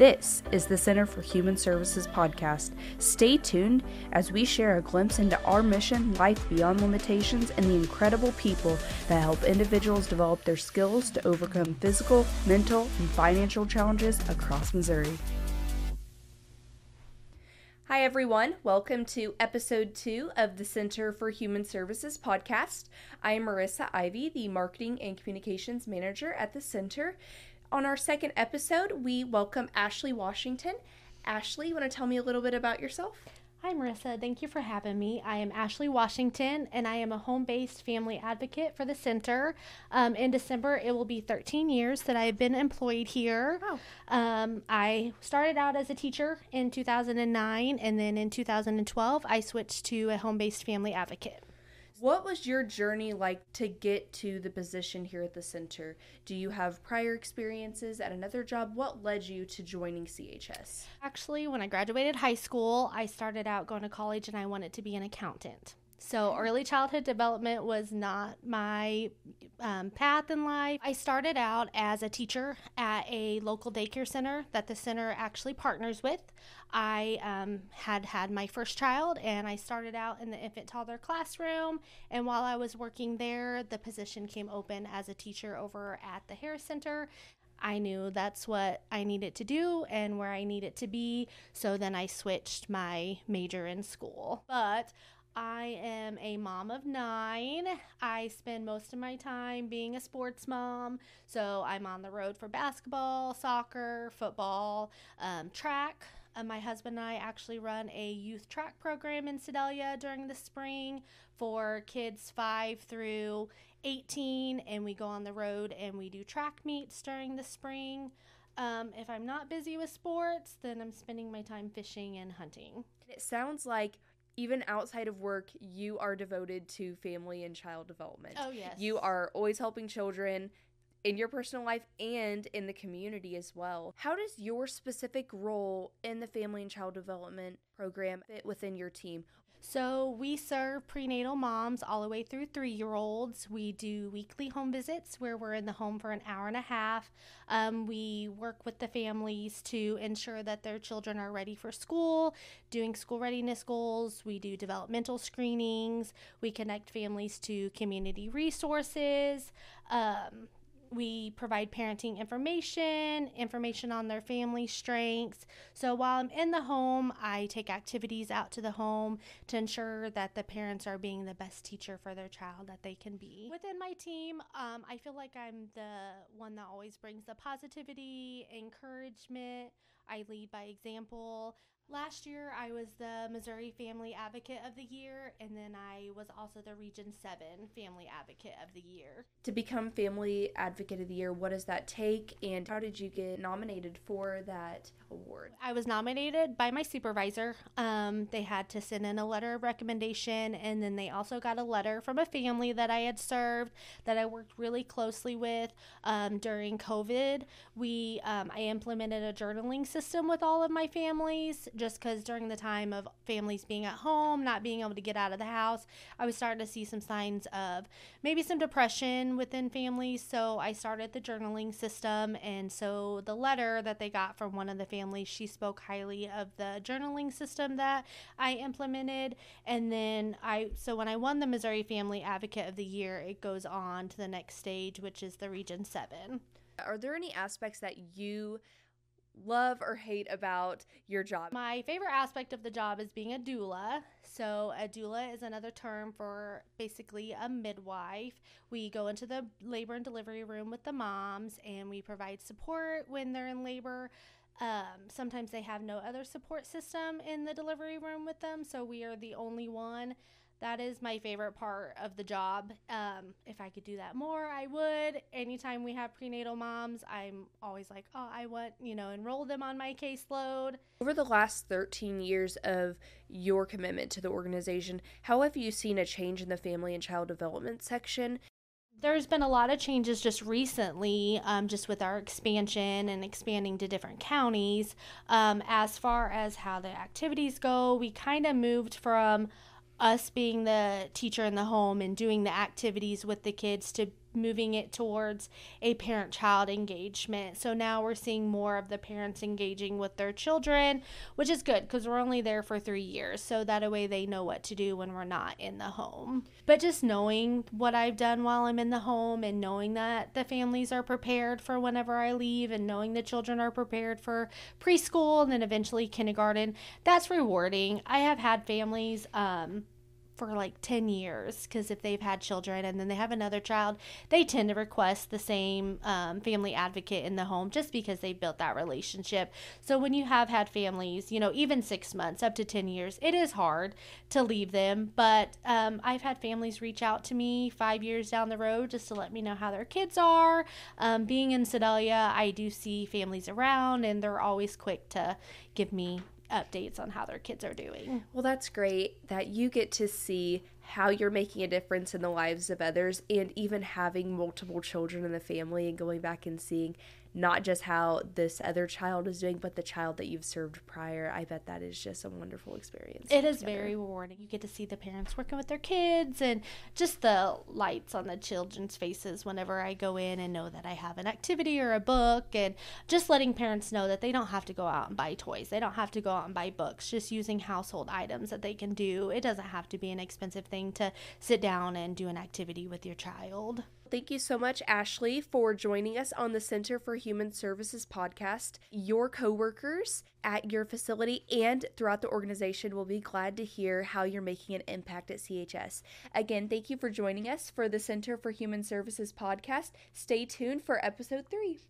This is the Center for Human Services podcast. Stay tuned as we share a glimpse into our mission, life beyond limitations, and the incredible people that help individuals develop their skills to overcome physical, mental, and financial challenges across Missouri. Hi, everyone. Welcome to episode two of the Center for Human Services podcast. I am Marissa Ivy, the Marketing and Communications Manager at the Center. On our second episode, we welcome Ashley Washington. Ashley, you want to tell me a little bit about yourself? Hi, Marissa. Thank you for having me. I am Ashley Washington, and I am a home based family advocate for the center. Um, in December, it will be 13 years that I've been employed here. Wow. Um, I started out as a teacher in 2009, and then in 2012, I switched to a home based family advocate. What was your journey like to get to the position here at the center? Do you have prior experiences at another job? What led you to joining CHS? Actually, when I graduated high school, I started out going to college and I wanted to be an accountant. So, early childhood development was not my um, path in life. I started out as a teacher at a local daycare center that the center actually partners with. I um, had had my first child and I started out in the infant toddler classroom. And while I was working there, the position came open as a teacher over at the Harris Center. I knew that's what I needed to do and where I needed to be. So then I switched my major in school. But I am a mom of nine. I spend most of my time being a sports mom. So I'm on the road for basketball, soccer, football, um, track. Uh, my husband and I actually run a youth track program in Sedalia during the spring for kids 5 through 18, and we go on the road and we do track meets during the spring. Um, if I'm not busy with sports, then I'm spending my time fishing and hunting. It sounds like even outside of work, you are devoted to family and child development. Oh, yes. You are always helping children in your personal life and in the community as well. How does your specific role in the family and child development program fit within your team? So, we serve prenatal moms all the way through three year olds. We do weekly home visits where we're in the home for an hour and a half. Um, we work with the families to ensure that their children are ready for school, doing school readiness goals. We do developmental screenings. We connect families to community resources. Um, we provide parenting information, information on their family strengths. So while I'm in the home, I take activities out to the home to ensure that the parents are being the best teacher for their child that they can be. Within my team, um, I feel like I'm the one that always brings the positivity, encouragement. I lead by example. Last year, I was the Missouri Family Advocate of the Year, and then I was also the Region 7 Family Advocate of the Year. To become Family Advocate of the Year, what does that take, and how did you get nominated for that award? I was nominated by my supervisor. Um, they had to send in a letter of recommendation, and then they also got a letter from a family that I had served that I worked really closely with um, during COVID. We um, I implemented a journaling system with all of my families just because during the time of families being at home, not being able to get out of the house, I was starting to see some signs of maybe some depression within families. So I started the journaling system. And so the letter that they got from one of the families, she spoke highly of the journaling system that I implemented. And then I, so when I won the Missouri Family Advocate of the Year, it goes on to the next stage, which is the Region 7. Are there any aspects that you love or hate about your job? My favorite aspect of the job is being a doula. So, a doula is another term for basically a midwife. We go into the labor and delivery room with the moms and we provide support when they're in labor. Um, sometimes they have no other support system in the delivery room with them, so we are the only one that is my favorite part of the job. Um, if I could do that more, I would. Anytime we have prenatal moms, I'm always like, oh, I want, you know, enroll them on my caseload. Over the last 13 years of your commitment to the organization, how have you seen a change in the family and child development section? There's been a lot of changes just recently, um, just with our expansion and expanding to different counties. Um, as far as how the activities go, we kind of moved from us being the teacher in the home and doing the activities with the kids to moving it towards a parent child engagement. So now we're seeing more of the parents engaging with their children, which is good because we're only there for three years. So that way they know what to do when we're not in the home. But just knowing what I've done while I'm in the home and knowing that the families are prepared for whenever I leave and knowing the children are prepared for preschool and then eventually kindergarten, that's rewarding. I have had families, um, for like 10 years because if they've had children and then they have another child, they tend to request the same um, family advocate in the home just because they built that relationship. So when you have had families, you know, even six months up to 10 years, it is hard to leave them. But um, I've had families reach out to me five years down the road just to let me know how their kids are. Um, being in Sedalia, I do see families around and they're always quick to give me updates on how their kids are doing. Well, that's great that you get to see how you're making a difference in the lives of others and even having multiple children in the family and going back and seeing not just how this other child is doing, but the child that you've served prior. I bet that is just a wonderful experience. It is together. very rewarding. You get to see the parents working with their kids and just the lights on the children's faces whenever I go in and know that I have an activity or a book, and just letting parents know that they don't have to go out and buy toys. They don't have to go out and buy books, just using household items that they can do. It doesn't have to be an expensive thing to sit down and do an activity with your child. Thank you so much, Ashley, for joining us on the Center for Human Services podcast. Your coworkers at your facility and throughout the organization will be glad to hear how you're making an impact at CHS. Again, thank you for joining us for the Center for Human Services podcast. Stay tuned for episode three.